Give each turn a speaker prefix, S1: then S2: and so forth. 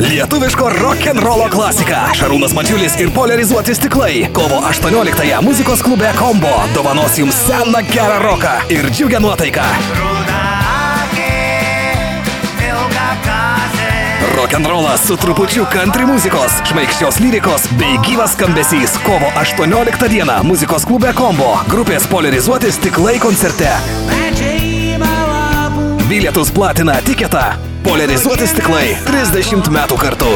S1: lietuviško rock'n'rollo klasika. Šarūnas Mačiulis ir polarizuoti stiklai. Kovo 18-ąją muzikos klube Kombo dovanos jums seną gerą roką ir džiugę nuotaiką. Rock'n'rollas su trupučiu country muzikos, šmaikščios lyrikos bei gyvas skambesys. Kovo 18 dieną muzikos klube Kombo. Grupės polarizuoti stiklai koncerte. Bilietus platina tiketa. Polarizuoti stiklai 30 metų kartu.